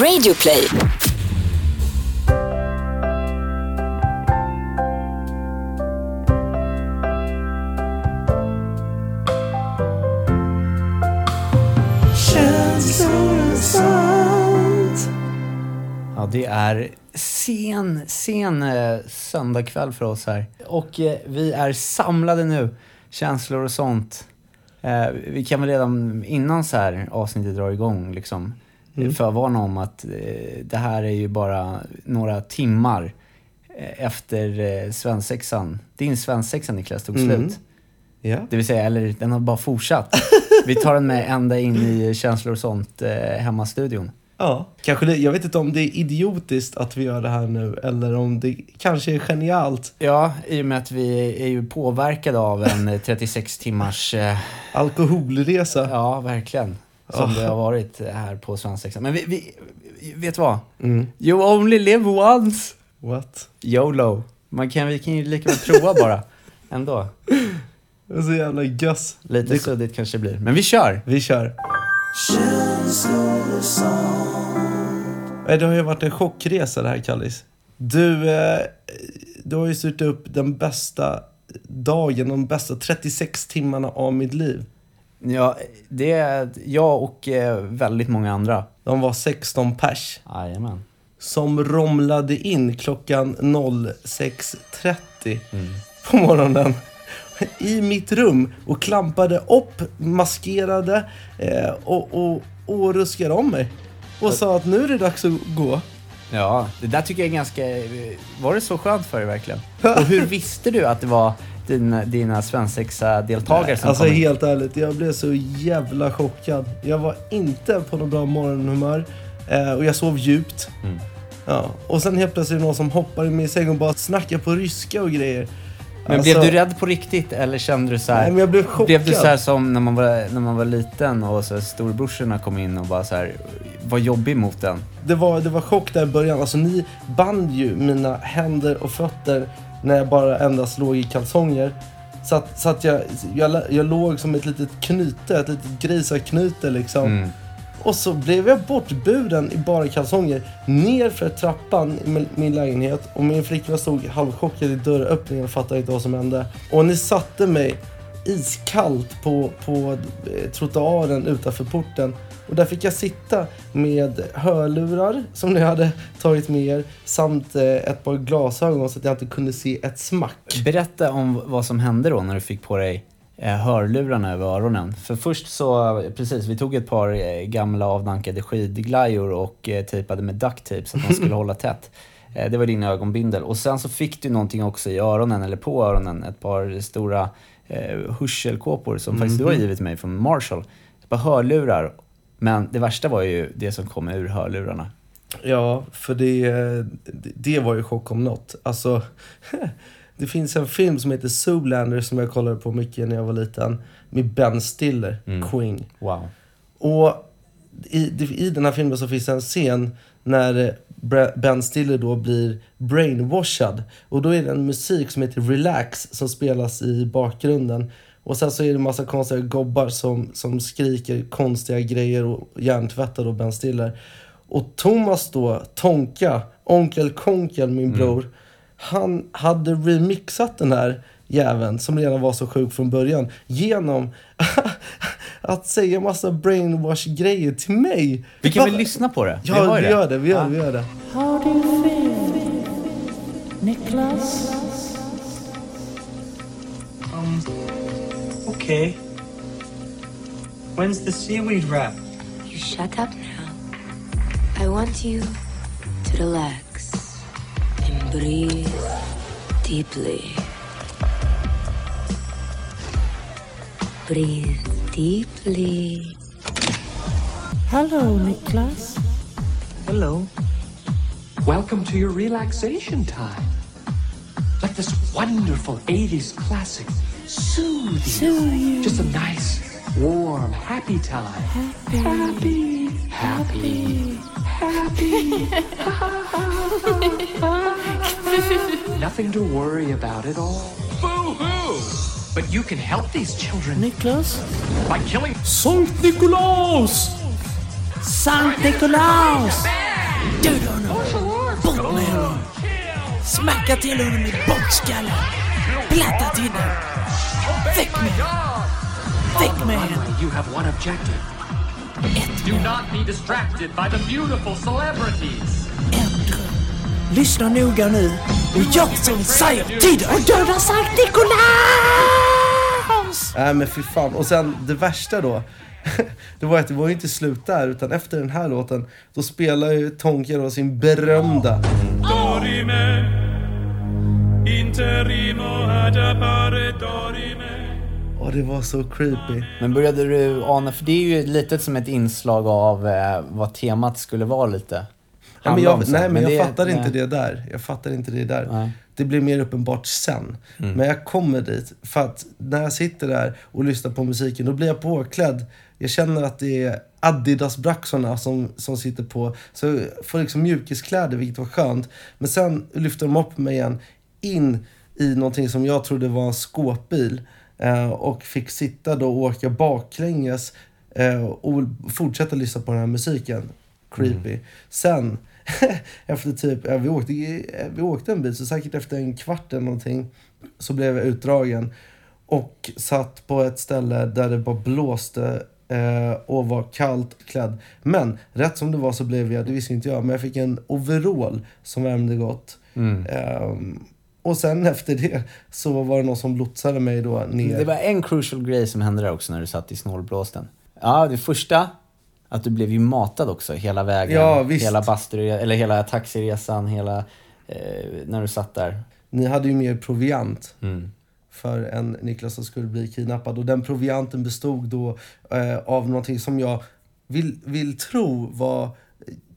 Radioplay. Ja, det är sen, sen eh, söndagkväll för oss här. Och eh, vi är samlade nu, känslor och sånt. Eh, vi kan väl redan innan så här avsnittet drar igång liksom Mm. förvarna om att eh, det här är ju bara några timmar eh, efter eh, svensexan. Din svensexa Niklas tog Mm. slut. Ja. Det vill säga, eller den har bara fortsatt. Vi tar den med ända in i känslor och sånt eh, hemmastudion. ja. Kanske det, jag vet inte om det är idiotiskt att vi gör det här nu eller om det kanske är genialt. Ja, i och med att vi är ju påverkade av en eh, 36 timmars, eh, Alkoholresa. ja verkligen, som det har varit här på svensexan. Men vi, vi, vet du vad? Mm. You only live once! What? YOLO. Man kan, vi kan ju lika väl prova bara. Ändå. Det är så jävla göss. Lite Det- suddigt kanske det blir. Men vi kör! Vi kör. Det har ju varit en chockresa det här Kallis. Du, eh, du har ju styrt upp den bästa dagen, de bästa 36 timmarna av mitt liv. Ja, det är jag och eh, väldigt många andra. De var 16 pers Jajamän. som romlade in klockan 06.30 på morgonen i mitt rum och klampade upp maskerade eh, och, och, och ruskade om mig. Och sa att nu är det dags att gå. Ja, det där tycker jag är ganska... Var det så skönt för dig verkligen? Och hur visste du att det var dina, dina svensexa-deltagare som Alltså kom in? helt ärligt, jag blev så jävla chockad. Jag var inte på något bra morgonhumör eh, och jag sov djupt. Mm. Ja. Och sen helt plötsligt är det någon som hoppar i min säng och bara snackar på ryska och grejer. Men Alltså, blev du rädd på riktigt eller kände du så här? Nej, men jag blev chockad. Blev du så här som när man var, när man var liten och så här, kom in och bara så här var jobbig mot den? Det var, det var chock där i början. Alltså ni band ju mina händer och fötter när jag bara endast låg i kalsonger. Så att, så att jag, jag, jag låg som ett litet knyte, ett litet grisaknyte liksom. Mm. Och så blev jag bortburen i bara kalsonger ner för trappan i min- min lägenhet och min flickvän stod halvchockad i dörröppningen och fattade inte vad som hände. Och ni satte mig iskallt på, på eh, trottoaren utanför porten. Och där fick jag sitta med hörlurar som ni hade tagit med er samt eh, ett par glasögon så att jag inte kunde se ett smack. Berätta om vad som hände då när du fick på dig eh, hörlurarna över öronen. För först så, precis, vi tog ett par gamla avdankade skidglajjor och tejpade med duct tape så att de skulle hålla tätt. Det var din ögonbindel. Och sen så fick du någonting också i öronen, eller på öronen, ett par stora eh, hörselkåpor som faktiskt du har givit mig från Marshall. Ett par hörlurar. Men det värsta var ju det som kom ur hörlurarna. Ja, för det, det- var ju chock om något. Alltså, det finns en film som heter Zoolander som jag kollade på mycket när jag var liten. Med Ben Stiller, Queen. Wow. Och i, i den här filmen så finns det en scen när Ben Stiller då blir brainwashad. Och då är det en musik som heter Relax som spelas i bakgrunden. Och sen så är det en massa konstiga gobbar som, som skriker konstiga grejer och hjärntvättar då Ben Stiller. Och Thomas då, Tonka, Onkel Konkel, min bror. Han hade remixat den här jäveln som redan var så sjuk från början genom att säga massa brainwash-grejer till mig. Vi kan väl lyssna på det? Ja, har vi ju gör det. Vi gör, det, vi gör det. How do you feel, Nicholas? Um, okay. When's the seaweed wrap? You shut up now. I want you to relax and breathe deeply. Breathe deeply. Hello, Niklas. Hello. Welcome to your relaxation time. Let this wonderful 80s classic. Soothe you. Soothe you. Just a nice, warm, happy time. Happy. Happy. Happy. Nothing to worry about at all. But you can help these children Nicholas? by killing Sankt Nikolaus! Sankt Nikolaus! Döda honom! Bort med honom! Smacka till honom i bakskallen! Platta till den! Väck med honom! Väck med honom! You have one objective. Ett Do not be distracted by the beautiful celebrities. Lyssna noga nu och gör som vi säger till dig! Och döda Sankt Nikolaus! Nej men fy fan. Och sen det värsta då. Det var att det var ju inte slut där, utan efter den här låten, då spelar ju Tonka då sin berömda Dorime, interimo dorime. Och det var så creepy. Men började du ana, för det är ju lite som ett inslag av eh, vad temat skulle vara lite. Nej men handla om jag, sen. nej, men jag det- fattar inte nej. det där. Jag fattar inte det där. Nej. Det blir mer uppenbart sen. Men jag kommer dit. För att när jag sitter där och lyssnar på musiken, då blir jag påklädd. Jag känner att det är Adidas-braxorna som, som sitter på. Så jag får liksom mjukiskläder, vilket var skönt. Men sen lyfter de upp mig igen in i någonting som jag trodde var en skåpbil. Eh, och fick sitta då och åka baklänges eh, och fortsätta lyssna på den här musiken. Creepy. Sen, efter typ, ja, vi, åkte, vi åkte en bit, så säkert efter en kvart eller någonting, så blev jag utdragen. Och satt på ett ställe där det bara blåste eh, och var kallt klädd. Men rätt som det var så blev jag, det visste inte jag, men jag fick en overall som värmde gott. Ehm, och sen efter det så var det någon som lotsade mig då ner. Det var en crucial grej som hände där också när du satt i snålblåsten. Ja, det första, att du blev ju matad också hela vägen. Ja, visst. Hela bastu, eller hela taxiresan, hela... Eh, när du satt där. Ni hade ju mer proviant. Mm. för en Niklas som skulle bli kidnappad. Och den provianten bestod då eh, av någonting som jag vill, vill tro var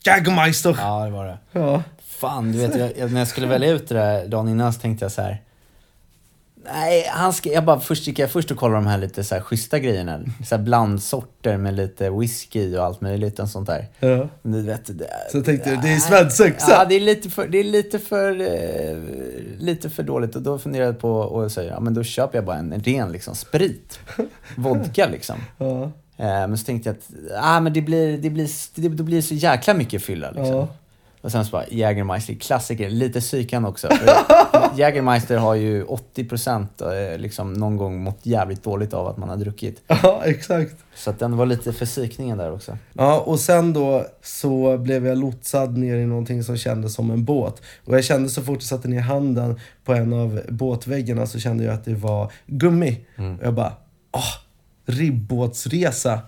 Jägermeister. Ja. Ja, det var det. Fan, du vet, jag, jag, när jag skulle välja ut det där dagen innan så tänkte jag så här. Nej, han ska, jag bara, först gick jag först och kollade de här lite så här schyssta grejerna. Så här blandsorter med lite whisky och allt möjligt och sånt där. Ja. Du vet, det, Så tänkte du, det är svensexa. Ja, det är lite för, det är lite för, eh, lite för dåligt. Och då funderade jag på och säga, ja men då köper jag bara en ren liksom sprit. Vodka liksom. Ja. Eh, men så tänkte jag att, ah, men det blir, det blir, det, då blir det så jäkla mycket fylla liksom. Ja. Och sen så bara, Jägermeister, klassiker, lite psykan också. Jägermeister har ju 80% eh, liksom någon gång mått jävligt dåligt av att man har druckit. ja, exakt. Så att den var lite för psykningen där också. Ja, och sen då så blev jag lotsad ner i någonting som kändes som en båt. Och jag kände så fort jag satte ner handen på en av båtväggarna så kände jag att det var gummi. Och jag bara, åh, ribbåtsresa.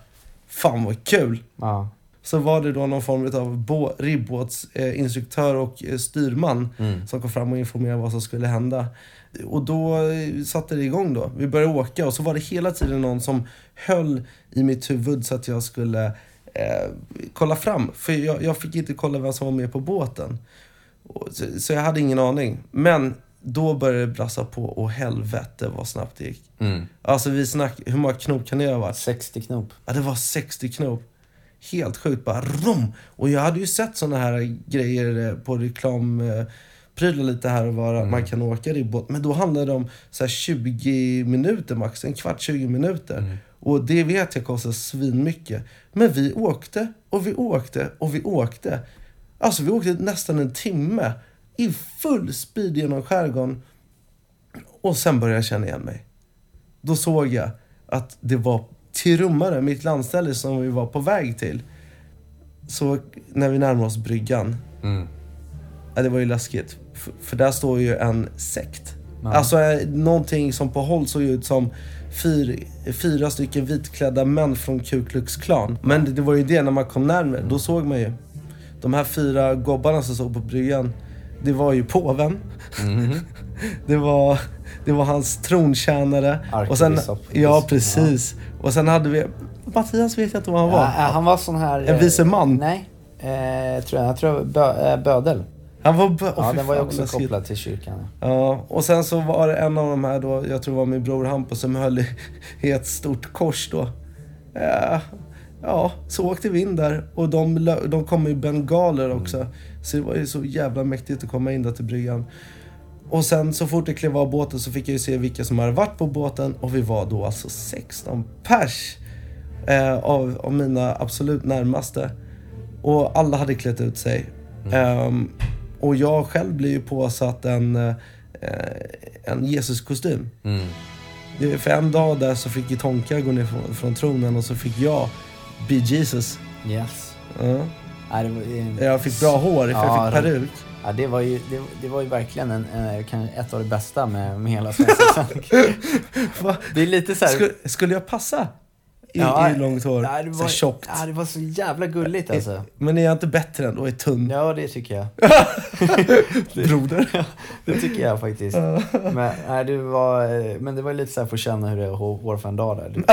Fan vad kul. Ja. Så var det då någon form av ribbåtsinstruktör och eh, styrman som kom fram och informerade vad som skulle hända. Och då eh, satte det igång då. Vi började åka och så var det hela tiden någon som höll i mitt huvud så att jag skulle eh, kolla fram. För jag, jag fick inte kolla vem som var med på båten. Så, så jag hade ingen aning. Men då började det brassa på och helvete vad snabbt det gick. Alltså vi snack, hur många knop kan det ha varit? 60 knop. Ja, det var 60 knop. Helt sjukt, bara rom. Och jag hade ju sett såna här grejer eh, på reklamprylar lite här och var, att man kan åka ribbåt. Men då handlade det om så här 20 minuter max, en kvart, 20 minuter. Och det vet jag kostar svinmycket. Men vi åkte och vi åkte och vi åkte. Alltså vi åkte nästan en timme i full speed genom skärgården. Och sen började jag känna igen mig. Då såg jag att det var till Rummare, mitt landställe som vi var på väg till. Så när vi närmade oss bryggan, ja, det var ju läskigt. F- för där står ju en sekt. Alltså eh, någonting som på håll såg ut som fyr, fyra stycken vitklädda män från Ku Klux Klan. Men det, det var ju det, när man kom närmare, då såg man ju. De här fyra gobbarna som stod på bryggan, det var ju påven. det, var, det var hans trontjänare. Och sen, ja, precis. Och sen hade vi... Mattias vet jag inte vad han var. Ja, äh, han var sån här... En eh, vise man? Nej. Eh, tror jag, jag tror bö, eh, bödel. Han var... bö- åh, Ja, den var ju också läskigt. kopplad till kyrkan. Ja, och sen så var det en av de här då, jag tror det var min bror Hampus som höll i, ett stort kors då. Ja, ja, så åkte vi in där och de, de kom i bengaler också. Så det var ju så jävla mäktigt att komma in där till bryggan. Och sen så fort jag klev av båten så fick jag ju se vilka som hade varit på båten och vi var då alltså 16 pers eh, av, av mina absolut närmaste. Och alla hade klätt ut sig. Ehm, och jag själv blev ju påsatt en, eh, en Jesus-kostym. Det- För en dag där så fick ju Tonka gå ner från, från tronen och så fick jag be Jesus. Yes. Var, Jag fick bra hår för jag Ja, fick peruk. Ja, det var ju, det, det var ju verkligen en, en, kan- ett av det bästa med, med hela Svenska? Det är lite så här, Skulle, skulle jag passa i, Ja, i långt hår? Ja, det så var, här tjockt. ja, det var så jävla gulligt alltså. Men är jag inte bättre än då? Är tunn? Ja, det tycker jag. Broder. Det tycker jag faktiskt. Men, nej, det var, eh, men det var lite så här att känna hur det är att hår för en dag där.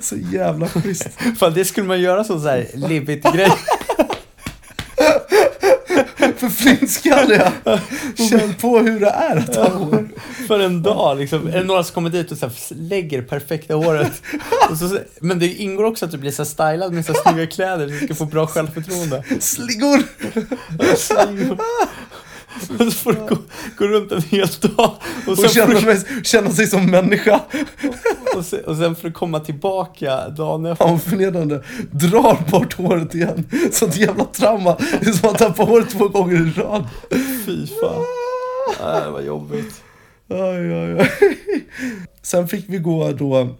Så jävla schysst. Fan, det skulle man göra som så här libbigt grej. För flintskalliga. Känn på hur det är att ha hår. För en dag liksom. Är det några som kommer dit och så lägger perfekta håret. Så, men det ingår också att du blir så stylad med så snygga kläder du ska få bra självförtroende. Slingor! Och så får du gå, gå runt en hel dag. Och Och känna, får mig, känna sig som människa. du, och, sen, och sen får du komma tillbaka dagen efter. Vad förnedrande. Drar bort håret igen. Sånt jävla trauma. Det är som att tappa håret två gånger i rad. Fy fan. Nej, var jobbigt. Oj, oj, oj. Sen fick vi gå då,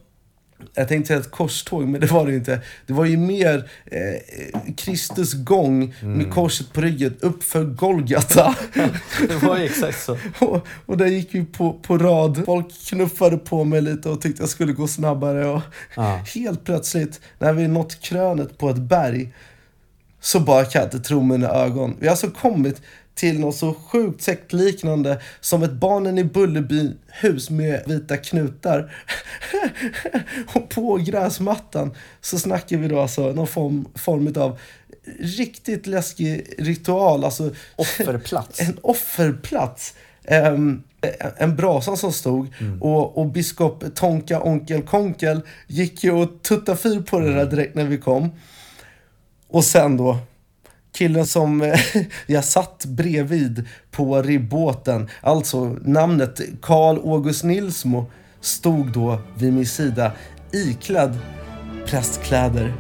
jag tänkte säga ett korståg, men det var det inte. Det var ju mer eh, Kristus gång med korset på ryggen uppför Golgata. Det var ju exakt så. och, och där gick vi på, på rad. Folk knuffade på mig lite och tyckte jag skulle gå snabbare. Och Ja. Helt plötsligt, när vi nått krönet på ett berg, så bara kan jag inte tro mina ögon. Vi har alltså kommit till något så sjukt sektliknande som ett barnen i Bullerby hus med vita knutar. och på gräsmattan så snackar vi då alltså någon form, form av riktigt läskig ritual. Alltså Offerplats. en offerplats. Ehm, en brasa som stod och, och biskop Tonka Onkel Konkel gick ju och tuttade fyr på det där direkt när vi kom. Och sen då, killen som eh, jag satt bredvid på ribbåten, alltså namnet Karl August Nilsmo, stod då vid min sida iklädd prästkläder.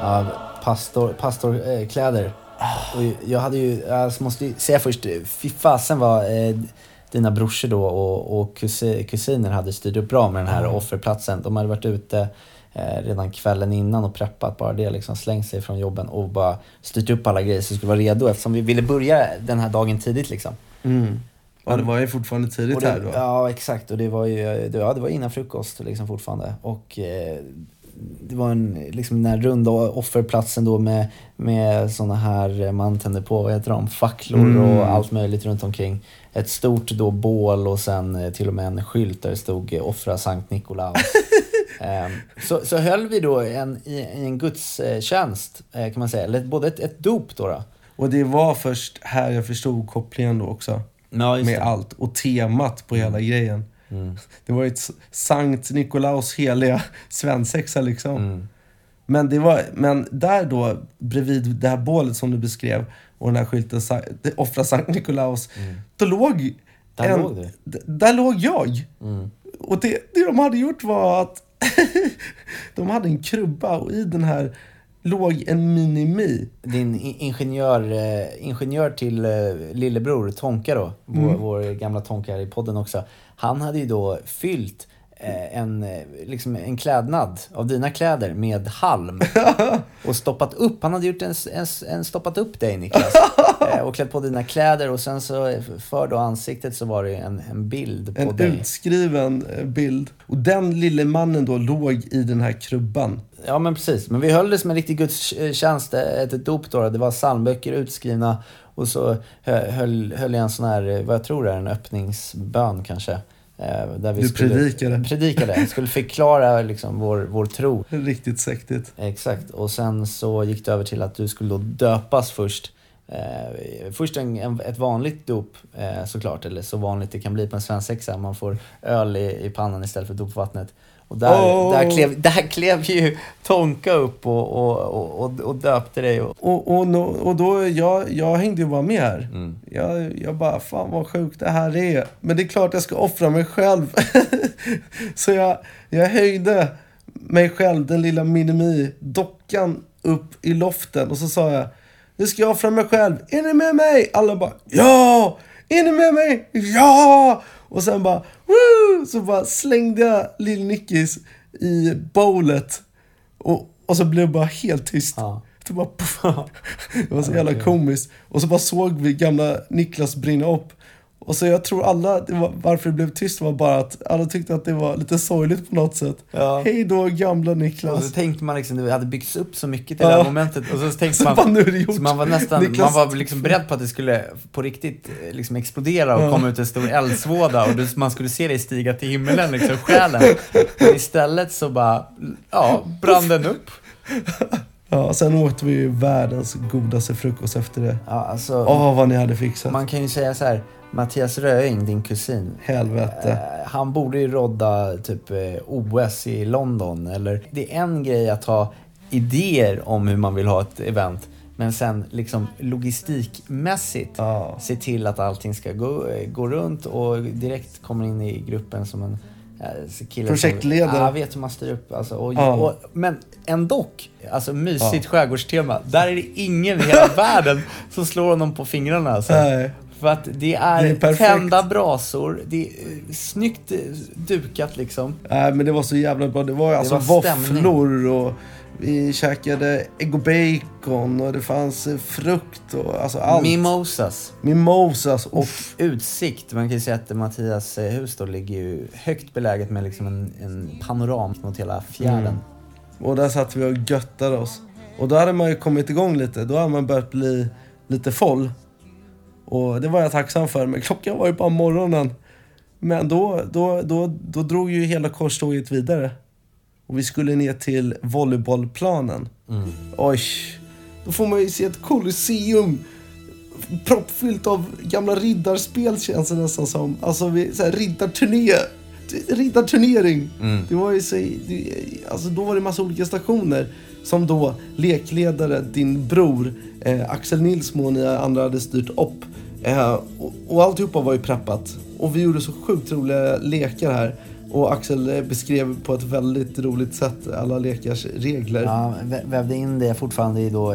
Ja, pastor, pastorkläder. Eh, jag hade ju, jag måste ju säga först, fy fasen vad eh, dina brorsor då och, och kusi, kusiner hade styrt upp bra med den här offerplatsen. De hade varit ute eh, redan kvällen innan och preppat bara det, liksom slängt sig från jobben och bara styrt upp alla grejer så vi skulle vara redo eftersom vi ville börja den här dagen tidigt liksom. Mm. Ja, det var ju fortfarande tidigt det, här då. Ja, exakt. Och det var ju det, ja, det var innan frukost liksom fortfarande. Och eh, det var en, liksom den här runda offerplatsen då med, med såna här, man tände på, vad heter de, facklor Mm. och allt möjligt runt omkring. Ett stort då bål och sen eh, till och med en skylt där det stod eh, offra Sankt Nikolaus. Ehm, så, så höll vi då en, i, i en gudstjänst eh, kan man säga, eller både ett, ett dop då. då. Och det var först här jag förstod kopplingen då också. Ja, med allt. Och temat på hela grejen. Det var ju ett Sankt Nikolaus heliga svensexa liksom. Mm. Men, det var, men där då, bredvid det här bålet som du beskrev och den här skylten, offra Sankt Nikolaus. Då låg Mm. Där en, låg du. Där låg jag. Mm. Och det, det de hade gjort var att de hade en krubba och i den här låg en mini-mi. Din ingenjör, eh, ingenjör till eh, lillebror Tonka då, vår, vår gamla Tonka här i podden också. Han hade ju då fyllt en, eh, liksom en klädnad av dina kläder med halm och stoppat upp. Han hade gjort en, en, en stoppat upp dig Niklas eh, och klätt på dina kläder och sen så eh, för då ansiktet så var det en, en bild på En dig. utskriven eh, bild. Och den lille mannen då låg i den här krubban. Ja men precis, men vi höll det som en riktig gudstjänst, ett dop då. Det var psalmböcker utskrivna och så hö- höll, höll jag en sån här, eh, vad jag tror är en öppningsbön kanske. Eh, Där vi Du skulle, predikade. Predikade, skulle förklara liksom vår, vår tro. Riktigt sektigt. Exakt, och sen så gick det över till att du skulle då döpas först Eh, först en, en, ett vanligt dop eh, såklart, eller så vanligt det kan bli på en svensexa. Man får öl i, i pannan istället för dopvattnet. Och där, Åh! där, klev, där klev ju Tonka upp och, och, och, och, döpte dig. Och, Och, och, och då, jag, jag hängde ju bara med här. Mm. Jag, jag bara, fan vad sjukt det här är. Men det är klart jag ska offra mig själv. så jag, jag höjde mig själv, den lilla minimi-dockan, upp i loften. Och så sa jag, nu ska jag offra mig själv. Är ni med mig? Alla bara, ja! Är ni med mig? Ja! Och sen bara, woo! Så bara slängde jag Lill Nickis i bowlet. Och, och så blev det bara helt tyst. Ja. Det, bara, det var så jävla komiskt. Och så bara såg vi gamla Niklas brinna upp. Och så jag tror alla, det var, varför det blev tyst var bara att alla tyckte att det var lite sorgligt på något sätt. Ja. Hej då gamla och så Niklas. tänkte man liksom, det hade byggts upp så mycket till Ja. det här momentet. Och så tänkte Så man, bara, nu är det gjort. så man var nästan, Niklas- man var liksom beredd på att det skulle på riktigt eh, liksom explodera och Ja. komma ut en stor eldsvåda och du, man skulle se dig stiga till himmelen, liksom själen. Men istället så bara, ja, brann den upp. Ja, sen åt vi ju världens godaste frukost efter det. Ja, alltså, Åh, vad ni hade fixat. man kan ju säga så här, Mattias Röing, din kusin, Helvete. Eh, han borde ju rodda typ eh, OS i London. Eller, det är en grej att ha idéer om hur man vill ha ett event. Men sen liksom logistikmässigt Ja. se till att allting ska gå, eh, gå runt och direkt kommer in i gruppen som en eh, kille Projektledare. Som, ja, vet hur man styr upp. Alltså, och, Ja. och, men ändå, alltså mysigt Ja. skärgårdstema. Där är det ingen i hela världen som slår honom på fingrarna. Alltså. För att det är, Det är tända brasor, det är eh, snyggt eh, dukat liksom. Nej, men det var så jävla bra. Det var ju alltså våfflor och vi käkade ägg och bacon och det fanns eh, frukt och alltså allt. Mimosas. Mimosas. Och utsikt. Man kan ju säga att Mattias hus då ligger ju högt beläget med liksom en, en panoram mot hela fjärden. Mm. Och där satt vi och göttade oss. Och då hade man ju kommit igång lite. Då hade man börjat bli lite full. Och det var jag tacksam för. Men klockan var ju bara morgonen. Men då, då, då, då drog ju hela korståget vidare. Och vi skulle ner till volleybollplanen. Oj, då får man ju se ett kolosseum proppfyllt av gamla riddarspel känns det nästan som. Alltså vi, så här, riddarturné. Riddarturnering. Det var ju så, det, alltså då var det massa olika stationer. Som då lekledare, din bror, eh, Axel Nilsmo och ni andra hade styrt upp. Eh, och, och alltihopa var ju preppat. Och vi gjorde så sjukt roliga lekar här. Och Axel eh, beskrev på ett väldigt roligt sätt alla lekars regler. Ja, vä- vävde in det fortfarande i, då,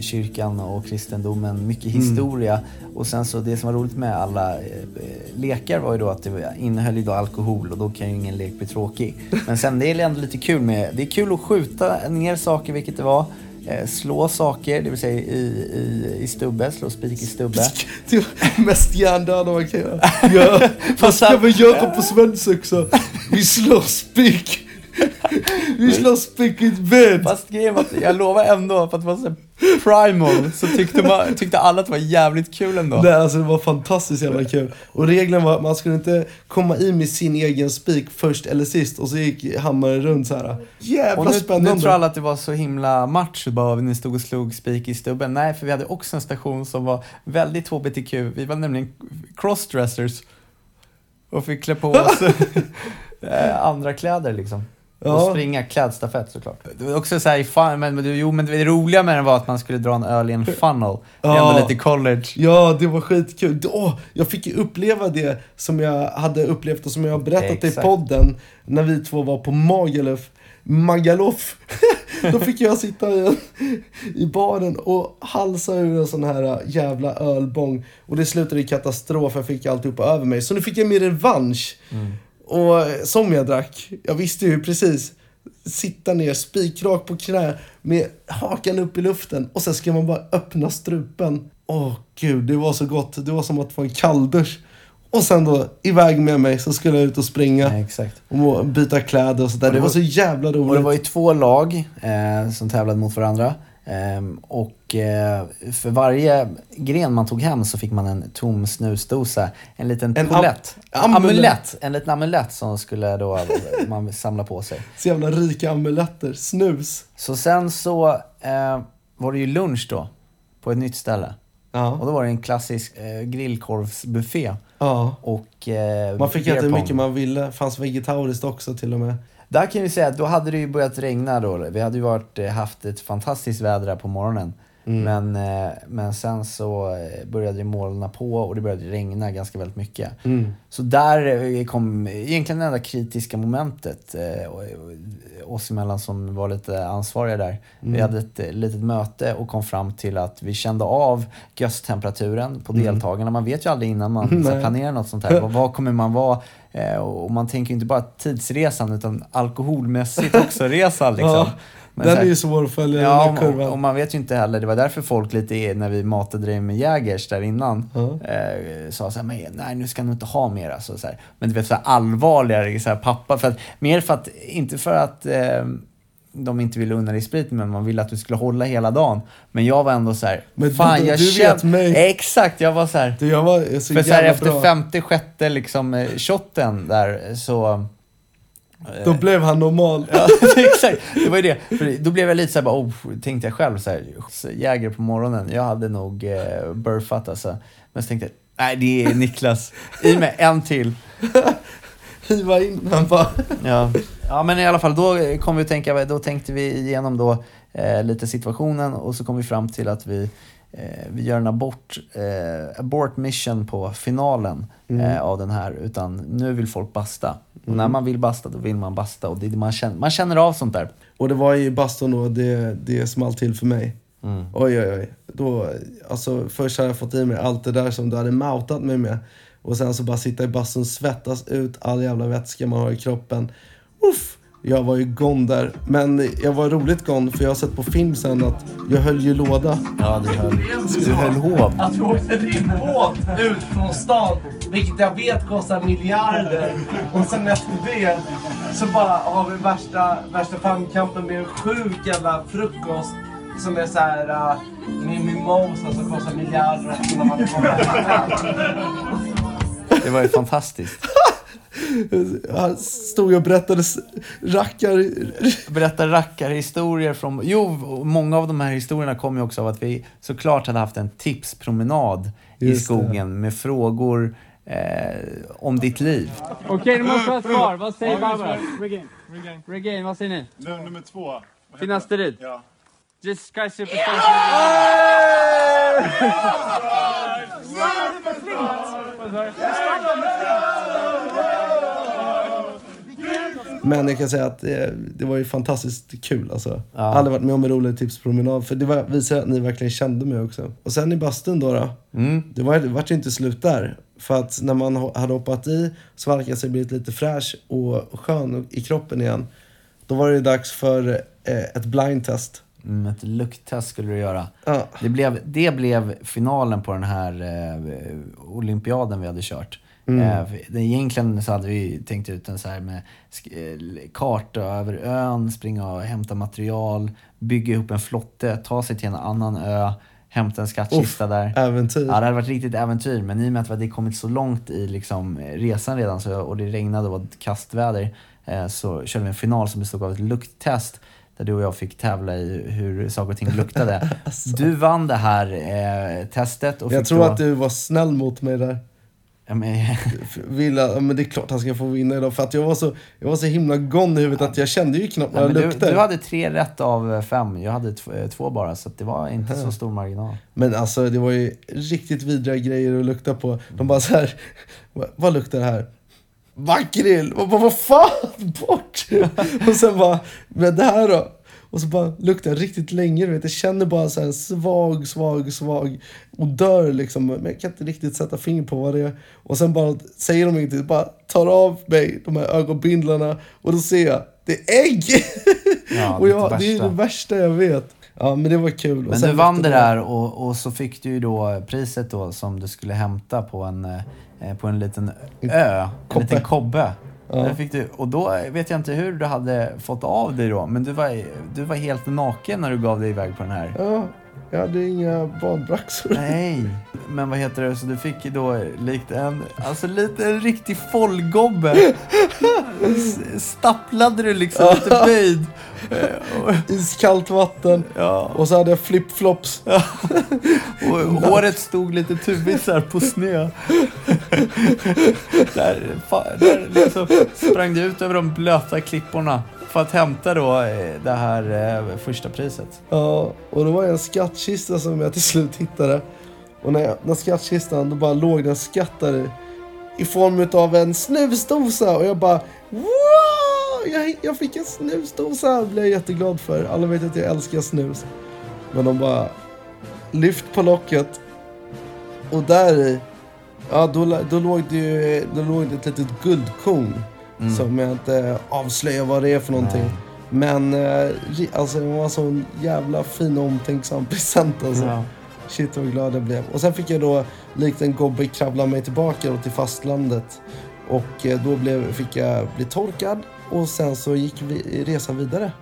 kyrkan och kristendomen. Mycket Mm. historia. Och sen så det som var roligt med alla eh, eh, lekar var ju då att det innehöll ju då alkohol och då kan ju ingen lek bli tråkig. Men sen det är ändå lite kul med, det är kul att skjuta ner saker vilket det var. Eh, slå saker, det vill säga i, i, i stubbe, slå spik i stubbe. Det mest hjärndöda man kan göra. Ja, Fast- vi göra på svensexa? Vi slår spik. Vi slår spik i ett bed. Fast grejen att jag lovar ändå, för att det var så primal, så tyckte, man, tyckte alla att det var jävligt kul ändå. Nej, alltså det var fantastiskt jävla kul. Och regeln var att man skulle inte komma i med sin egen spik först eller sist. Och så gick hammaren runt så här. Jävla Och nu, spännande. nu tror alla att det var så himla macho bara ni stod och slog spik i stubben. Nej, för vi hade också en station som var väldigt HBTQ. Vi var nämligen crossdressers. Och fick klä på oss eh, andra kläder liksom. Ja. Och springa klädstafett såklart. Det var också såhär, fan, men, men, jo, men det roliga med den var att man skulle dra en öl i en funnel. Det är Ja. ändå lite college. Ja, det var skitkul. Åh, jag fick ju uppleva det som jag hade upplevt och som jag har berättat i Exakt. podden när vi två var på Magaluf. Magaluf. Då fick jag sitta i, i baren och halsa ur en sån här jävla ölbång. Och det slutade i katastrof, jag fick alltihopa över mig. Så nu fick jag min revansch. Och eh, som jag drack, jag visste ju precis. Sitta ner spikrak på knä med hakan upp i luften och sen ska man bara öppna strupen. Åh gud, det var så gott. Det var som att få en kalldusch. Och sen då iväg med mig så skulle jag ut och springa Ja, och byta kläder och sådär. Det det var så jävla Och det roligt. var ju två lag eh, som tävlade mot varandra. Ehm, och eh, för varje gren man tog hem så fick man en tom snusdosa. En liten En am- polett. amulett. amulett. En liten amulett som skulle då eh, man samla på sig. Så jävla rika amuletter. Snus. Så sen så eh, var det ju lunch då. På ett nytt ställe. Ja. Och då var det en klassisk eh, grillkorvsbuffé. Ja. Och, eh, Man fick äta hur mycket man ville. Fanns vegetariskt också till och med. Där kan vi säga att då hade det ju börjat regna då. Vi hade ju varit, eh, haft ett fantastiskt väder här på morgonen. Men, eh, men sen så eh, började det molna på och det började regna ganska väldigt mycket. Så där eh, kom egentligen det enda kritiska momentet oss emellan som var lite ansvariga där. Vi hade ett litet möte och kom fram till att vi kände av gösttemperaturen på deltagarna. Man vet ju aldrig innan man planerar något sånt här. Vad, kommer man vara? Och man tänker inte bara tidsresan utan alkoholmässigt också resan liksom. Men Den så är här- ju svår att följa den Ja, här och, kurvan. och man vet ju inte heller, det var därför folk lite, när vi matade dig med Jägers där innan, Ja. eh, sa såhär, men nej nu ska nog inte ha mer alltså. Så här. Men du vet såhär allvarligare, så här, pappa, för att, mer för att, inte för att eh, de inte ville unna dig sprit, men man ville att du skulle hålla hela dagen. Men jag var ändå så här, Men fan du- jag du vet mig. Exakt, jag var så här. Du, jag var så För så här, efter bra. femte, sjätte liksom eh, shotten där så Då blev han normal. Ja, exakt. Det var ju det. För då blev jag lite såhär, oh, tänkte jag själv så här, Jäger på morgonen. Jag hade nog eh, burfat alltså. Men så tänkte jag, nej det är Niklas. I med en till. Hiva in. Han bara... Ja. ja, men i alla fall då kom vi att tänka, då tänkte vi igenom då eh, lite situationen och så kom vi fram till att vi, eh, vi gör en abort, eh, abort mission på finalen eh, av den här. Utan nu vill folk basta. Och när man vill basta, då vill man basta. Och det, man, känner, man känner av sånt där. Och det var i bastun då, det, det small till för mig. Oj, oj, oj. Då, alltså, först hade jag fått i mig allt det där som du hade moutat mig med. Och sen så bara sitta i bastun, svettas ut all jävla vätska man har i kroppen. Uff! Jag var ju gone där. Men jag var roligt gone för jag har sett på film sen att jag höll ju låda. Ja, du höll, du höll hov. Att du åkte din båt ut från stan, vilket jag vet kostar miljarder. Och sen efter det så bara har vi värsta, värsta famnkampen med en sjuk jävla frukost som är så här uh, med mimosa som kostar miljarder kunna man Det var ju fantastiskt. Han stod och berättade rackar... Berätta rackarhistorier från... Jo, många av de här historierna kom ju också av att vi såklart hade haft en tipspromenad i Just det. skogen med frågor eh, om ditt liv. Okej, nu måste jag ha ett svar. Vad säger Barbara? Regain. Regain, vad säger ni? Nummer två. Finasterid. Ja. Jesus Christ Superstar. Men jag kan säga att det, det var ju fantastiskt kul alltså. Ja. Jag har aldrig varit med om en rolig tipspromenad. För det var, visar att ni verkligen kände mig också. Och sen i bastun då. då Det var det vart ju inte slut där. För att när man hade hoppat i, svalkat sig, blivit lite fräsch och skön i kroppen igen. Då var det dags för eh, ett blindtest. Mm, ett lukttest skulle du göra. Ja. Det blev, det blev finalen på den här eh, olympiaden vi hade kört. Eh, för det- egentligen så hade vi tänkt ut en så här med eh, karta över ön, springa och hämta material, bygga ihop en flotte, ta sig till en annan ö, hämta en skattkista Uff, där. äventyr. Ja, det hade varit riktigt äventyr. Men i och med att vi hade kommit så långt i liksom, eh, resan redan så, och det regnade och var kastväder eh, så körde vi en final som bestod av ett lukttest där du och jag fick tävla i hur saker och ting luktade. Du vann det här eh, testet. Och Jag tror då, att du var snäll mot mig där. Ja, men, ja, det är klart han ska få vinna idag. För att jag var så, jag var så himla gone i huvudet att jag kände ju knappt ja, vad men jag du, du hade tre rätt av fem. Jag hade eh, två bara, så det var inte så stor marginal. Men alltså det var ju riktigt vidriga grejer att lukta på. De bara så här, "Va- vad luktar det här? Makrill! Och bara, vad fan, bort! och sen bara, men det här då? Och så bara luktar jag riktigt länge, du vet. Jag känner bara så här svag, svag, svag och dör liksom. Men jag kan inte riktigt sätta finger på vad det är. Och sen bara säger de ingenting, bara tar av mig de här ögonbindlarna och då ser jag, det är ägg! Ja, och det jag, det är värsta. det värsta jag vet. Ja men det var kul. Men du vann det där och, och så fick du ju då priset då som du skulle hämta på en, eh, på en liten ö. En Kobbe. liten kobbe. Ja. Fick du, och då vet jag inte hur du hade fått av dig då, men du var, du var helt naken när du gav dig iväg på den här. Ja, jag hade inga badbyxor. Nej, men vad heter det, så du fick då likt en, alltså lite en riktig follgobbe. Stapplade du liksom lite böjd Iskallt vatten. Ja. Och så hade jag flipflops. Och håret stod lite tuvigt så här på snö. där, där liksom sprang du ut över de blöta klipporna för att hämta då eh, det här eh, första priset. Ja, och då var det en skattkista som jag till slut hittade. Och när, jag, när skattkistan, då bara låg den skattade i, i form av en snusdosa. Och jag bara wow! Jag, jag fick en snusdosa! Det blev jag jätteglad för. Alla vet att jag älskar snus. Men de bara lyft på locket. Och där i, ja då, då låg det ju då låg det ett litet guldkorn. Som jag inte avslöjar vad det är för någonting. Nej. Men eh, alltså det var en sån jävla fin och omtänksam present alltså. Ja. Shit vad glad jag blev. Och sen fick jag då likt en gobbe kravla mig tillbaka då till fastlandet. Och eh, då blev, fick jag bli torkad och sen så gick vi resan vidare.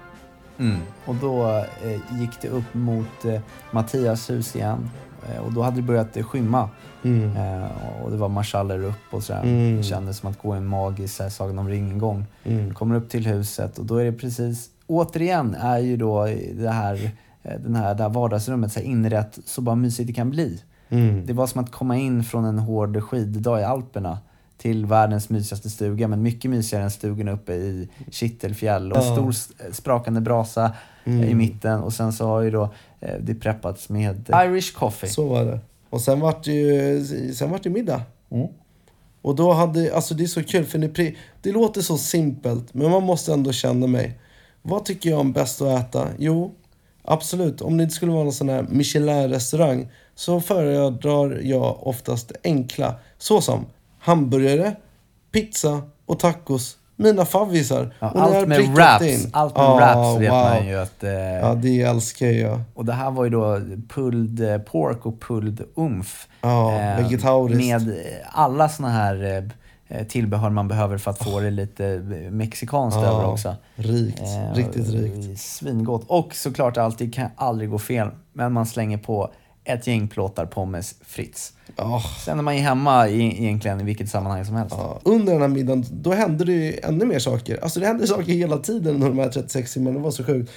Mm. Och då eh, gick det upp mot eh, Mattias hus igen. Eh, och då hade det börjat skymma. Eh, och det var marschaller upp och sådär. Mm. Det kändes som att gå en magisk så här, Sagan om ringen-gång. Mm. Kommer upp till huset och då är det precis, återigen är ju då det här, eh, den här, det här vardagsrummet så här inrätt så bara mysigt det kan bli. Mm. Det var som att komma in från en hård skiddag i Alperna till världens mysigaste stuga, men mycket mysigare än stugan uppe i Kittelfjäll. Och Ja. stor sprakande brasa eh, i mitten och sen så har ju då eh, det preppats med Irish coffee. Så var det. Och sen vart det ju sen vart det middag. Och då hade, alltså det är så kul för ni, pri- det låter så simpelt men man måste ändå känna mig. Vad tycker jag om bäst att äta? Jo, absolut. Om det inte skulle vara någon sån här Michelin-restaurang så föredrar jag oftast det enkla. Så som hamburgare, pizza och tacos. Mina favvisar. Ja, allt med wraps, in. allt med Ja, wraps vet wow. man ju att... Eh, Ja, det älskar jag. Och det här var ju då pulled eh, pork och pulled umf. Ja, vegetariskt. Med eh, alla såna här eh, tillbehör man behöver för att få det lite eh, mexikanskt Ja, över också. rikt. Eh, Riktigt rikt. Svingott. Och såklart alltid kan aldrig gå fel. Men man slänger på ett gäng plåtar pommes frites. Ja. Sen är man ju hemma i, egentligen i vilket sammanhang som helst. Ja, under den här middagen, då hände det ju ännu mer saker. Alltså det hände saker hela tiden under de här 36 timmarna. Det var så sjukt.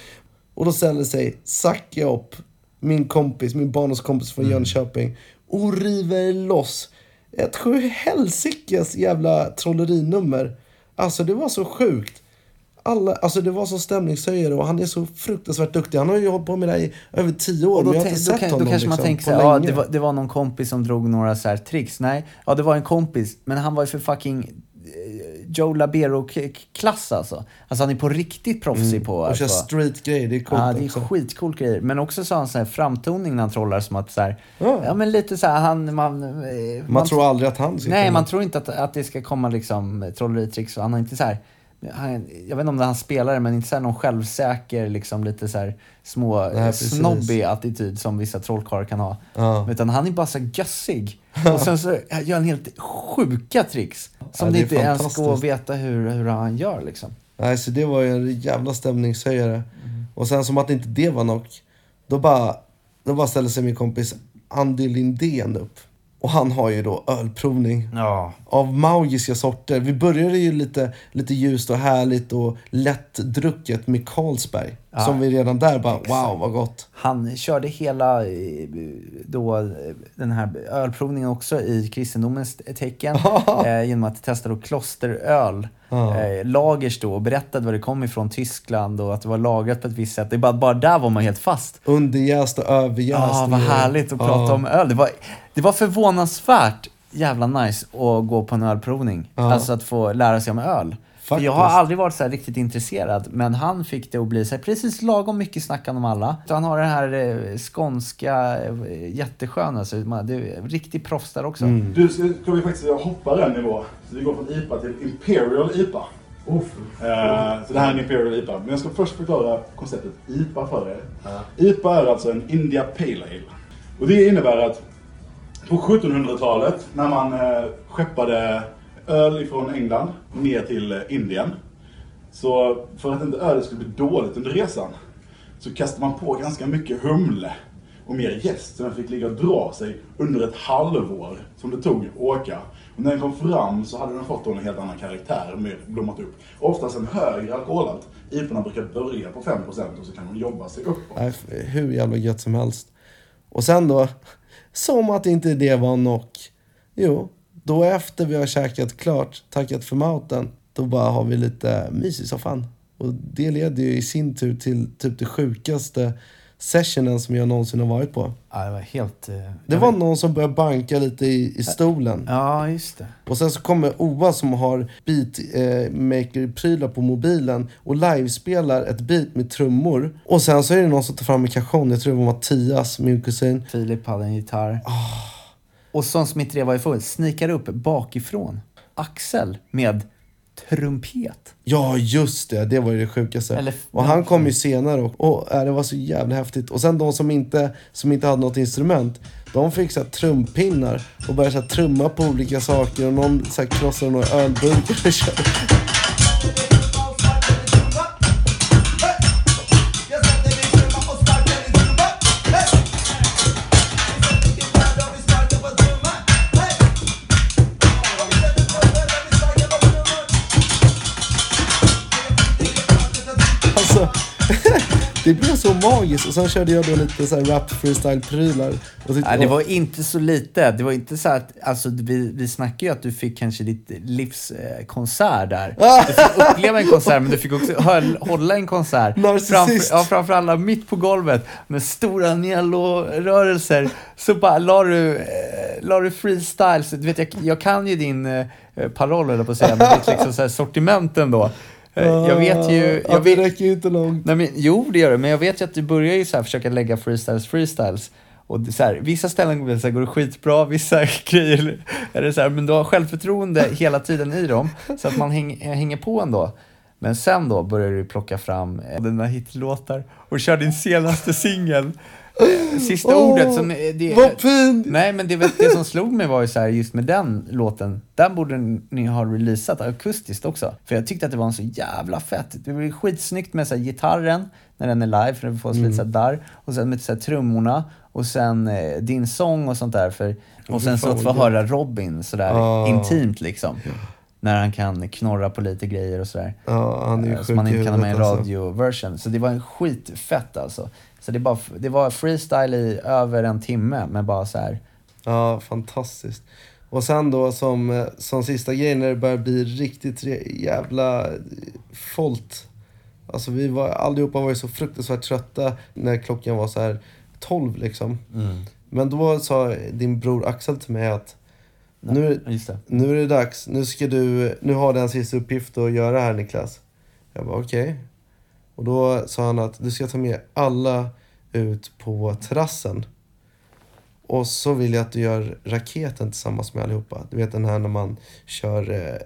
Och då ställer sig Zacke upp, min kompis, min barndomskompis från Jönköping, och river loss ett sjuhelsikes jävla trollerinummer. Alltså det var så sjukt. Alla, alltså det var så stämningshöjare och han är så fruktansvärt duktig. Han har ju hållit på med det här i över tio år, Och då, men jag har inte sett kan, honom då kanske man liksom, tänker på så här, ja, det, var, det var någon kompis som drog några så här tricks. Nej, ja det var en kompis, men han var ju för fucking eh, Joe Labero-klass alltså. Alltså han är på riktigt proffsig på... Mm. Och kör street-grejer, det är coolt Ja, det är också. skitcoolt grejer. Men också så har han så här framtoning när han trollar som att så här, Ja. ja. men lite så här, han, man, eh, Man tror aldrig att han ska Nej, kunna- man tror inte att, att det ska komma liksom trolleritricks. Han har inte så här, han, jag vet inte om det är han spelar men inte så här någon självsäker, liksom lite så här små Nej, eh, snobbig attityd som vissa trollkarlar kan ha. Ja. Utan han är bara så gössig. Och sen så gör han helt sjuka tricks. Som Ja, det det inte ens går att veta hur, hur han gör liksom. Nej, så det var ju en jävla stämningshöjare. Och sen som att inte det var nog, då bara, då bara ställde sig min kompis Andy Lindén upp. Och han har ju då ölprovning Ja. Av magiska sorter. Vi började ju lite, lite ljust och härligt och lättdrucket med Carlsberg. Som vi redan där bara, wow vad gott. Han körde hela eh, då, eh, den här ölprovningen också i kristendomens tecken eh, genom att testa då klosteröl. Ja. Eh, lagers då och berättade var det kom ifrån Tyskland och att det var lagrat på ett visst sätt. Det bara, bara där var man helt fast. Underjäst och överjäst. Ja, vad härligt att prata Ja. om öl. Det var, det var förvånansvärt jävla nice att gå på en ölprovning. Ja. Alltså att få lära sig om öl. För jag har aldrig varit så här riktigt intresserad, men han fick det att bli så här, precis lagom mycket snackan om alla. Så han har det här eh, skånska, eh, jättesköna, så man, det är riktigt proffs där också. Mm. Du ska, vi faktiskt hoppa en nivå. Så vi går från IPA till Imperial IPA. Eh, så det här är en Imperial IPA. Men jag ska först förklara konceptet IPA för er. IPA är alltså en India Pale Ale. Och det innebär att på 1700-talet när man eh, skeppade öl ifrån England ner till eh, Indien. Så för att inte ölet skulle bli dåligt under resan så kastade man på ganska mycket humle och mer jäst så den fick ligga och dra sig under ett halvår som det tog att åka. Och när den kom fram så hade den fått en helt annan karaktär och mer blommat upp. Oftast en högre alkoholhalt. IPorna brukar börja på 5% och så kan de jobba sig uppåt. Nej, hur jävla gött som helst. Och sen då, som att inte det var nog. Jo, då efter vi har käkat klart, tackat för maten, då bara har vi lite mys i soffan. Och det leder ju i sin tur till typ det sjukaste sessionen som jag någonsin har varit på. Ja, det var helt... eh, Det var vet- någon som började banka lite i, i stolen. Ja, just det. Och sen så kommer Ova som har beatmaker-prylar på mobilen och livespelar ett beat med trummor. Och sen så är det någon som tar fram en kajon, jag tror det var Mattias, min kusin. Filip hade en gitarr. Och som Smith var i full, snikar upp bakifrån. Axel med trumpet. Ja, just det. Det var ju det sjukaste. Eller- och han kom ju senare och, och äh, det var så jävla häftigt. Och sen de som inte, som inte hade något instrument, de fick så här trumpinnar och började så här trumma på olika saker och någon så här krossade några ölburkar det blev så magiskt. Och sen körde jag då lite så här rap freestyle-prylar. Nej, det var inte så lite. Det var inte så att, alltså vi, vi snackade ju att du fick kanske ditt livs eh, konsert där. Du fick uppleva en konsert, men du fick också höll, hålla en konsert. Narcissist. Framför, ja, framför alla mitt på golvet med stora Nialo-rörelser. Så bara la du, eh, la du freestyle. Så, du vet, jag, jag kan ju din eh, paroll, eller på att säga, men ditt liksom, så här, sortiment ändå. Eh, Jag vet ju... Ja, Jag det vet, räcker ju inte långt. Nej, men, jo, det gör det. Men jag vet ju att du börjar ju så här försöka lägga freestyles, freestyles. Och det, så här, vissa ställen det, så här, går det skitbra, vissa grejer är det så här, men du har självförtroende hela tiden i dem. Så att man häng, hänger på ändå. Men sen då börjar du plocka fram eh, dina hitlåtar och kör din senaste singel. Eh, Sista Åh, ordet som... eh, Det, Vad fint! Nej, men det, det som slog mig var ju så här, just med den låten, den borde ni ha releasat akustiskt också. För jag tyckte att det var en så jävla fett. Det ju skitsnyggt med så här, gitarren, när den är live, för den får lite så här darr. Och sen med så här, trummorna, och sen eh, din sång och sånt där. För, och sen så att få höra Robin sådär Ah. intimt liksom. När han kan knorra på lite grejer och sådär. Ja, han är ju Eh, Som man inte kan ha med i alltså. radioversion. Så det var en skitfett alltså. Så det, bara, det var freestyle i över en timme, men bara så här. Ja, fantastiskt. Och sen då som, som sista grej när det börjar bli riktigt jävla eh, folk. Alltså vi var, allihopa var ju så fruktansvärt trötta när klockan var så här 12 liksom. Men då sa din bror Axel till mig att nu, nu är det dags, nu ska du, nu har du en sista uppgift att göra här Niklas. Jag bara okej. Och då sa han att du ska ta med alla ut på terrassen. Och så vill jag att du gör raketen tillsammans med allihopa. Du vet den här när man kör eh,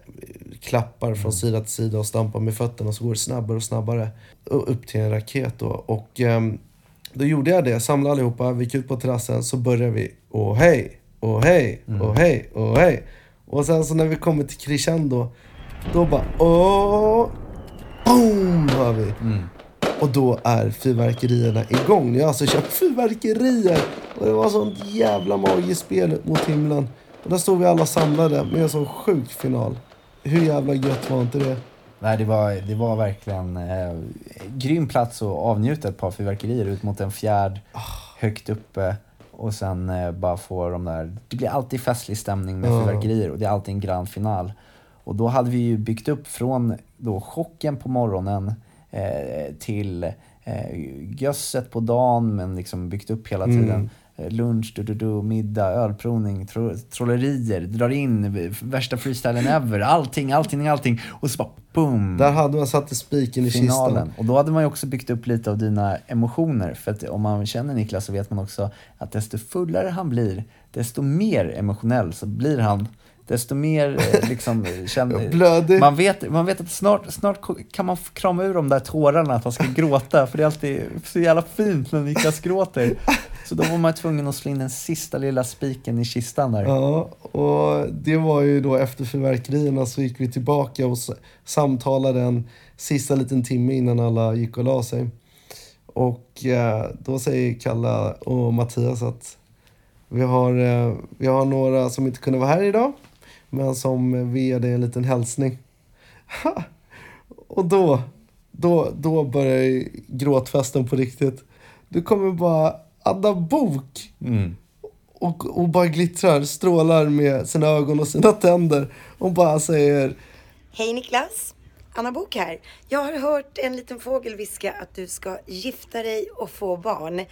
klappar från sida till sida och stampar med fötterna och så går det snabbare och snabbare. Och upp till en raket då. Och ehm, då gjorde jag det, samlade allihopa, vi gick ut på terrassen, så började vi och hej, och hej, och hej, och hej. Och sen så när vi kommer till crescendo, då bara åh, boom, hör vi. Och då är fyrverkerierna igång. Ni har alltså köpt fyrverkerier. Och det var sånt jävla magiskt spel mot himlen. Och där stod vi alla samlade med en sån sjuk final. Hur jävla gött var inte det? Nej, det var, det var verkligen eh, grym plats att avnjuta ett par fyrverkerier ut mot en fjärd högt uppe och sen eh, bara få de där... Det blir alltid festlig stämning med Ja. fyrverkerier och det är alltid en grand final. Och då hade vi ju byggt upp från då chocken på morgonen till eh, gösset på dagen men liksom byggt upp hela Mm. tiden. Eh, Lunch, du, du, du, middag, ölprovning, tro, trollerier, drar in eh, värsta freestylen ever, allting, allting, allting. Och så bara boom! Där hade man satt spiken i finalen. kistan. Och då hade man ju också byggt upp lite av dina emotioner. För att om man känner Niklas så vet man också att desto fullare han blir, desto mer emotionell så blir han. Desto mer eh, liksom känner... Man vet, man vet att snart, snart kan man krama ur de där tårarna att han ska gråta. För det är alltid så jävla fint när Niklas gråter. Så då var man tvungen att slå in den sista lilla spiken i kistan där. Ja, och det var ju då efter fyrverkerierna så gick vi tillbaka och samtalade en sista liten timme innan alla gick och la sig. Och eh, då säger Kalla och Mattias att vi har, eh, vi har några som inte kunde vara här idag. Men som vill ge dig en liten hälsning. Och då, då, då börjar gråtfesten på riktigt. Du kommer bara Anna Bok Mm. och, och bara glittrar, strålar med sina ögon och sina tänder och bara säger Hej Niklas! Anna Bok här. Jag har hört en liten fågel viska att du ska gifta dig och få barn.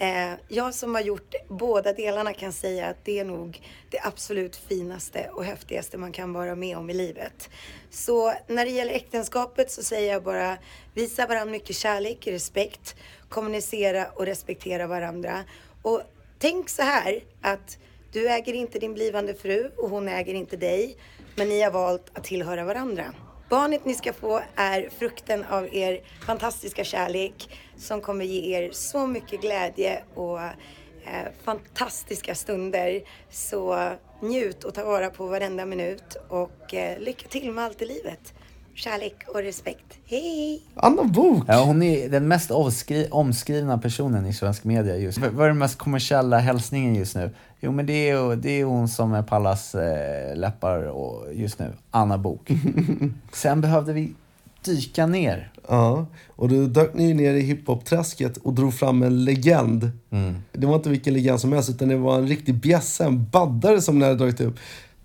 Eh, jag som har gjort båda delarna kan säga att det är nog det absolut finaste och häftigaste man kan vara med om i livet. Så när det gäller äktenskapet så säger jag bara visa varandra mycket kärlek, respekt, kommunicera och respektera varandra. Och tänk så här att du äger inte din blivande fru och hon äger inte dig. Men ni har valt att tillhöra varandra. Barnet ni ska få är frukten av er fantastiska kärlek som kommer ge er så mycket glädje och eh, fantastiska stunder. Så njut och ta vara på varenda minut och eh, lycka till med allt i livet. Kärlek och respekt. Hej! Anna Bok! Ja, hon är den mest omskrivna personen i svensk media just nu. Vad är den mest kommersiella hälsningen just nu? Jo, men det är, det är hon som är på allas eh, läppar och just nu. Anna Bok. Sen behövde vi dyka ner. Ja, och då dök ni ner i hiphop-träsket och drog fram en legend. Det var inte vilken legend som helst, utan det var en riktig bjässe, en baddare som ni hade dragit upp.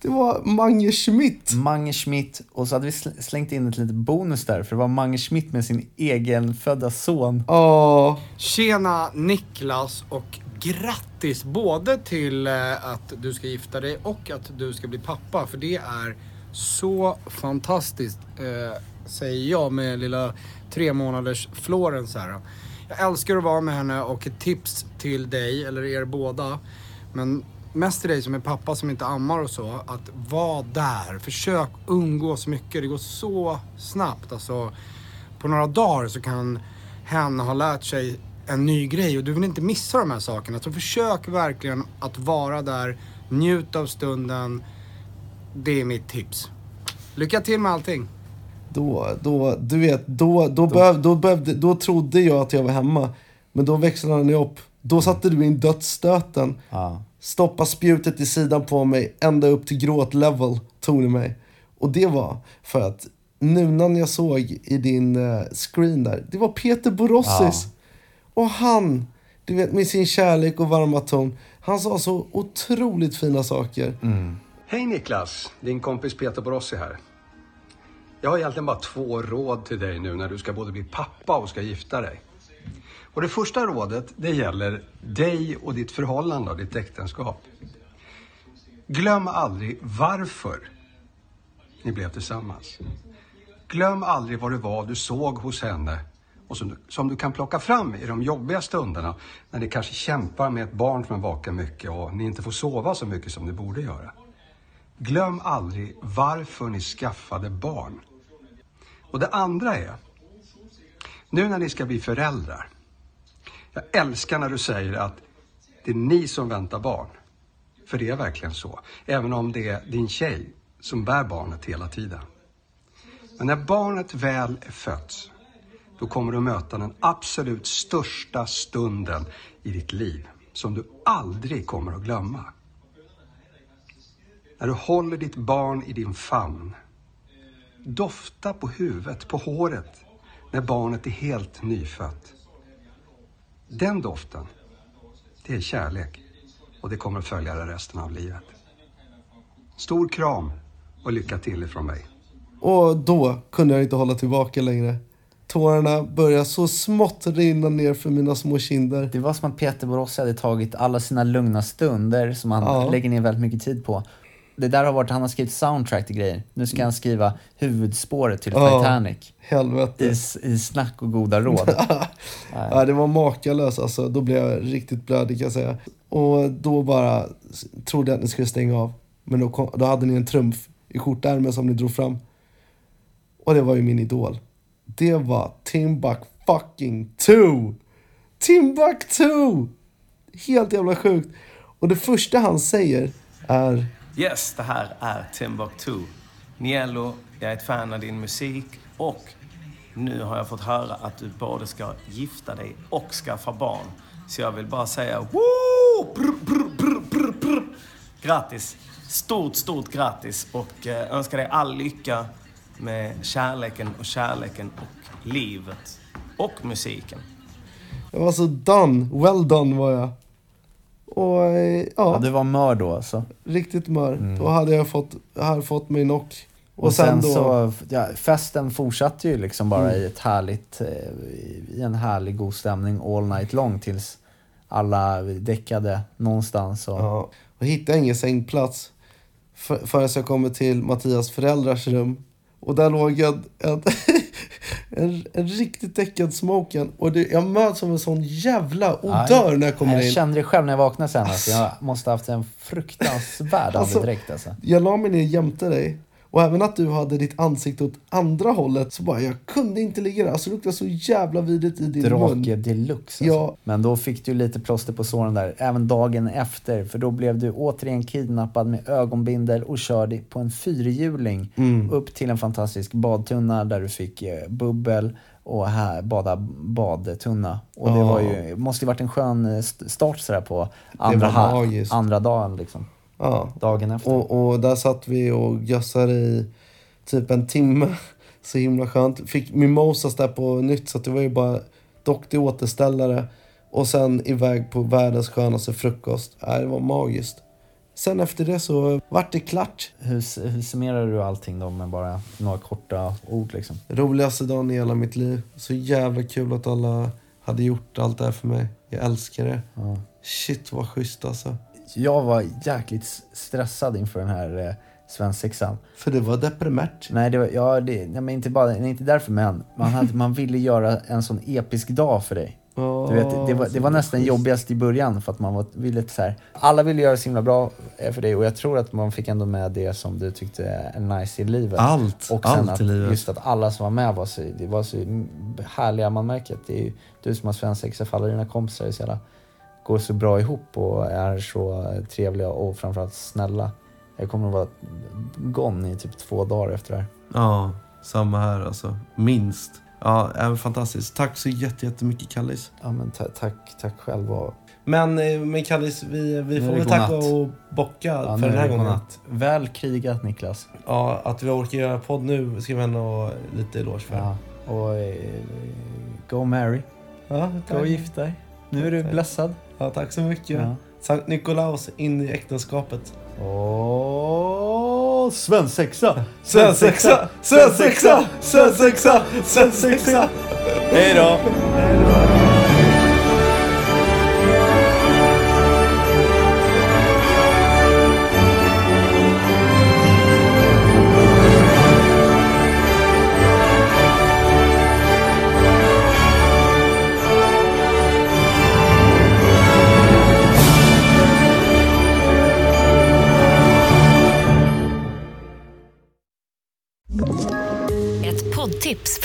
Det var Mange Schmidt. Mange Schmidt. Och så hade vi sl- slängt in ett litet bonus där, för det var Mange Schmidt med sin egen födda son. Ja. Tjena Niklas och grattis både till eh, att du ska gifta dig och att du ska bli pappa. För det är så fantastiskt, eh, säger jag med lilla tre månaders Florence här. Jag älskar att vara med henne och ett tips till dig, eller er båda, men mest till dig som är pappa som inte ammar och så, att vara där. Försök umgås mycket. Det går så snabbt. Alltså, på några dagar så kan hen ha lärt sig en ny grej och du vill inte missa de här sakerna. Så försök verkligen att vara där, njut av stunden. Det är mitt tips. Lycka till med allting. Då, då, du vet, då, då, Behöv, då, behövde, då trodde jag att jag var hemma. Men då växlade ni upp. Då satte du in dödsstöten. Ja. Stoppa spjutet i sidan på mig, ända upp till gråt-level tog ni mig. Och det var för att nunan jag såg i din eh, screen där, det var Peter Borossis. Och han, du vet med sin kärlek och varma ton, han sa så otroligt fina saker. Hej Niklas, din kompis Peter Borossi här. Jag har egentligen bara två råd till dig nu när du ska både bli pappa och ska gifta dig. Och det första rådet, det gäller dig och ditt förhållande och ditt äktenskap. Glöm aldrig varför ni blev tillsammans. Glöm aldrig vad det var du såg hos henne och som du, som du kan plocka fram i de jobbiga stunderna när ni kanske kämpar med ett barn som är vaken mycket och ni inte får sova så mycket som ni borde göra. Glöm aldrig varför ni skaffade barn. Och det andra är, nu när ni ska bli föräldrar. Jag älskar när du säger att det är ni som väntar barn. För det är verkligen så. Även om det är din tjej som bär barnet hela tiden. Men när barnet väl är fött, då kommer du möta den absolut största stunden i ditt liv. Som du aldrig kommer att glömma. När du håller ditt barn i din famn. Dofta på huvudet, på håret, när barnet är helt nyfött. Den doften, det är kärlek och det kommer att följa dig resten av livet. Stor kram och lycka till ifrån mig. Och då kunde jag inte hålla tillbaka längre. Tårarna började så smått rinna ner för mina små kinder. Det var som att Peter Borossi hade tagit alla sina lugna stunder som han Ja. lägger ner väldigt mycket tid på. Det där har varit, han har skrivit soundtrack till grejer. Nu ska han skriva huvudspåret till Ja, Titanic. Helvete. I, I snack och goda råd. Ja, det var makalöst alltså. Då blev jag riktigt blödig kan jag säga. Och då bara trodde jag att ni skulle stänga av. Men då, kom, då hade ni en trumf i skjortärmen som ni drog fram. Och det var ju min idol. Det var Timbuk fucking 2! Timbuk 2! Helt jävla sjukt. Och det första han säger är Yes, det här är Timbuktu. Nielo, jag är ett fan av din musik och nu har jag fått höra att du både ska gifta dig och skaffa barn. Så jag vill bara säga woo! Brr, brr, brr, brr, brr. Grattis! Stort, stort grattis och eh, önskar dig all lycka med kärleken och kärleken och livet och musiken. Jag var så done. Well done var jag. Och eh, ja, Ja, du var mör då alltså. riktigt mör. Mm. Då hade jag fått, jag hade fått mig knock. Och, Och, sen, sen, då... så, ja, festen fortsatte ju liksom bara Mm. i ett härligt, eh, i en härlig god stämning all night long tills alla däckade någonstans. Och, Ja, och hittade ingen sängplats för, förrän jag kommer till Mattias föräldrars rum. Och där låg en, en, en, en riktigt däckad smoken. Och det, jag möts av en sån jävla odör när jag kommer jag in. kände det själv när jag vaknade sen. Alltså, jag måste ha haft en fruktansvärd Alltså, andedräkt alltså. Jag la mig ner jämte dig. Och även att du hade ditt ansikte åt andra hållet. Så bara, jag kunde inte ligga där. Alltså det luktade så jävla vidrigt i din mun. Drake deluxe. Alltså. Ja. Men då fick du lite plåster på såren där, även dagen efter. För då blev du återigen kidnappad med ögonbindel och körd på en fyrhjuling Mm. upp till en fantastisk badtunna där du fick eh, bubbel och här bada badtunna. Och det Ja. var ju, måste ju varit en skön eh, st- start sådär på andra, andra dagen liksom. Ja. Dagen efter. Och, och där satt vi och gössade i typ en timme. Så himla skönt. Fick mimosas där på nytt så det var ju bara dock till återställare. Och sen iväg på världens skönaste frukost. Äh, det var magiskt. Sen efter det så vart det klart. Hur, hur summerar du allting då med bara några korta ord liksom? Roligaste dagen i hela mitt liv. Så jävla kul att alla hade gjort allt det här för mig. Jag älskar det. Ja. Shit vad schysst alltså. Jag var jäkligt stressad inför den här eh, svensexan. För det var deprimärt. Nej, det var, ja, det, nej, men inte, bara, nej, inte därför men. Man, hade, man ville göra en sån episk dag för dig. Ja, Du vet, det var, det var nästan schysst. jobbigast i början för att man var, ville så här, alla ville göra så himla bra eh, för dig och jag tror att man fick ändå med det som du tyckte är nice i livet. Allt, Och allt att, i livet. just att alla som var med var så, det var så härliga, man märker att det är du som har svensexa för alla dina kompisar är så jävla, går så bra ihop och är så trevliga och framförallt snälla. Jag kommer att vara gone i typ två dagar efter det här. Ja, samma här alltså. Minst. Ja, även fantastiskt. Tack så jätte- jättemycket Kallis. Ja men ta- tack, tack själv och Men, eh, men Kallis, vi, vi får väl tacka och bocka Ja, för den är här gången. godnatt. Väl krigat Niklas. Ja, att vi orkar göra podd nu ska vi ändå lite eloge för. Ja, och eh, go marry. Ja, Gå och gift dig. Nu är du Tack. blessad. Ja, tack så mycket. Ja. Sankt Nikolaus in i äktenskapet. Åh, svensexa! Svensexa! Svensexa! Svensexa! Svensexa! Hej då! Ett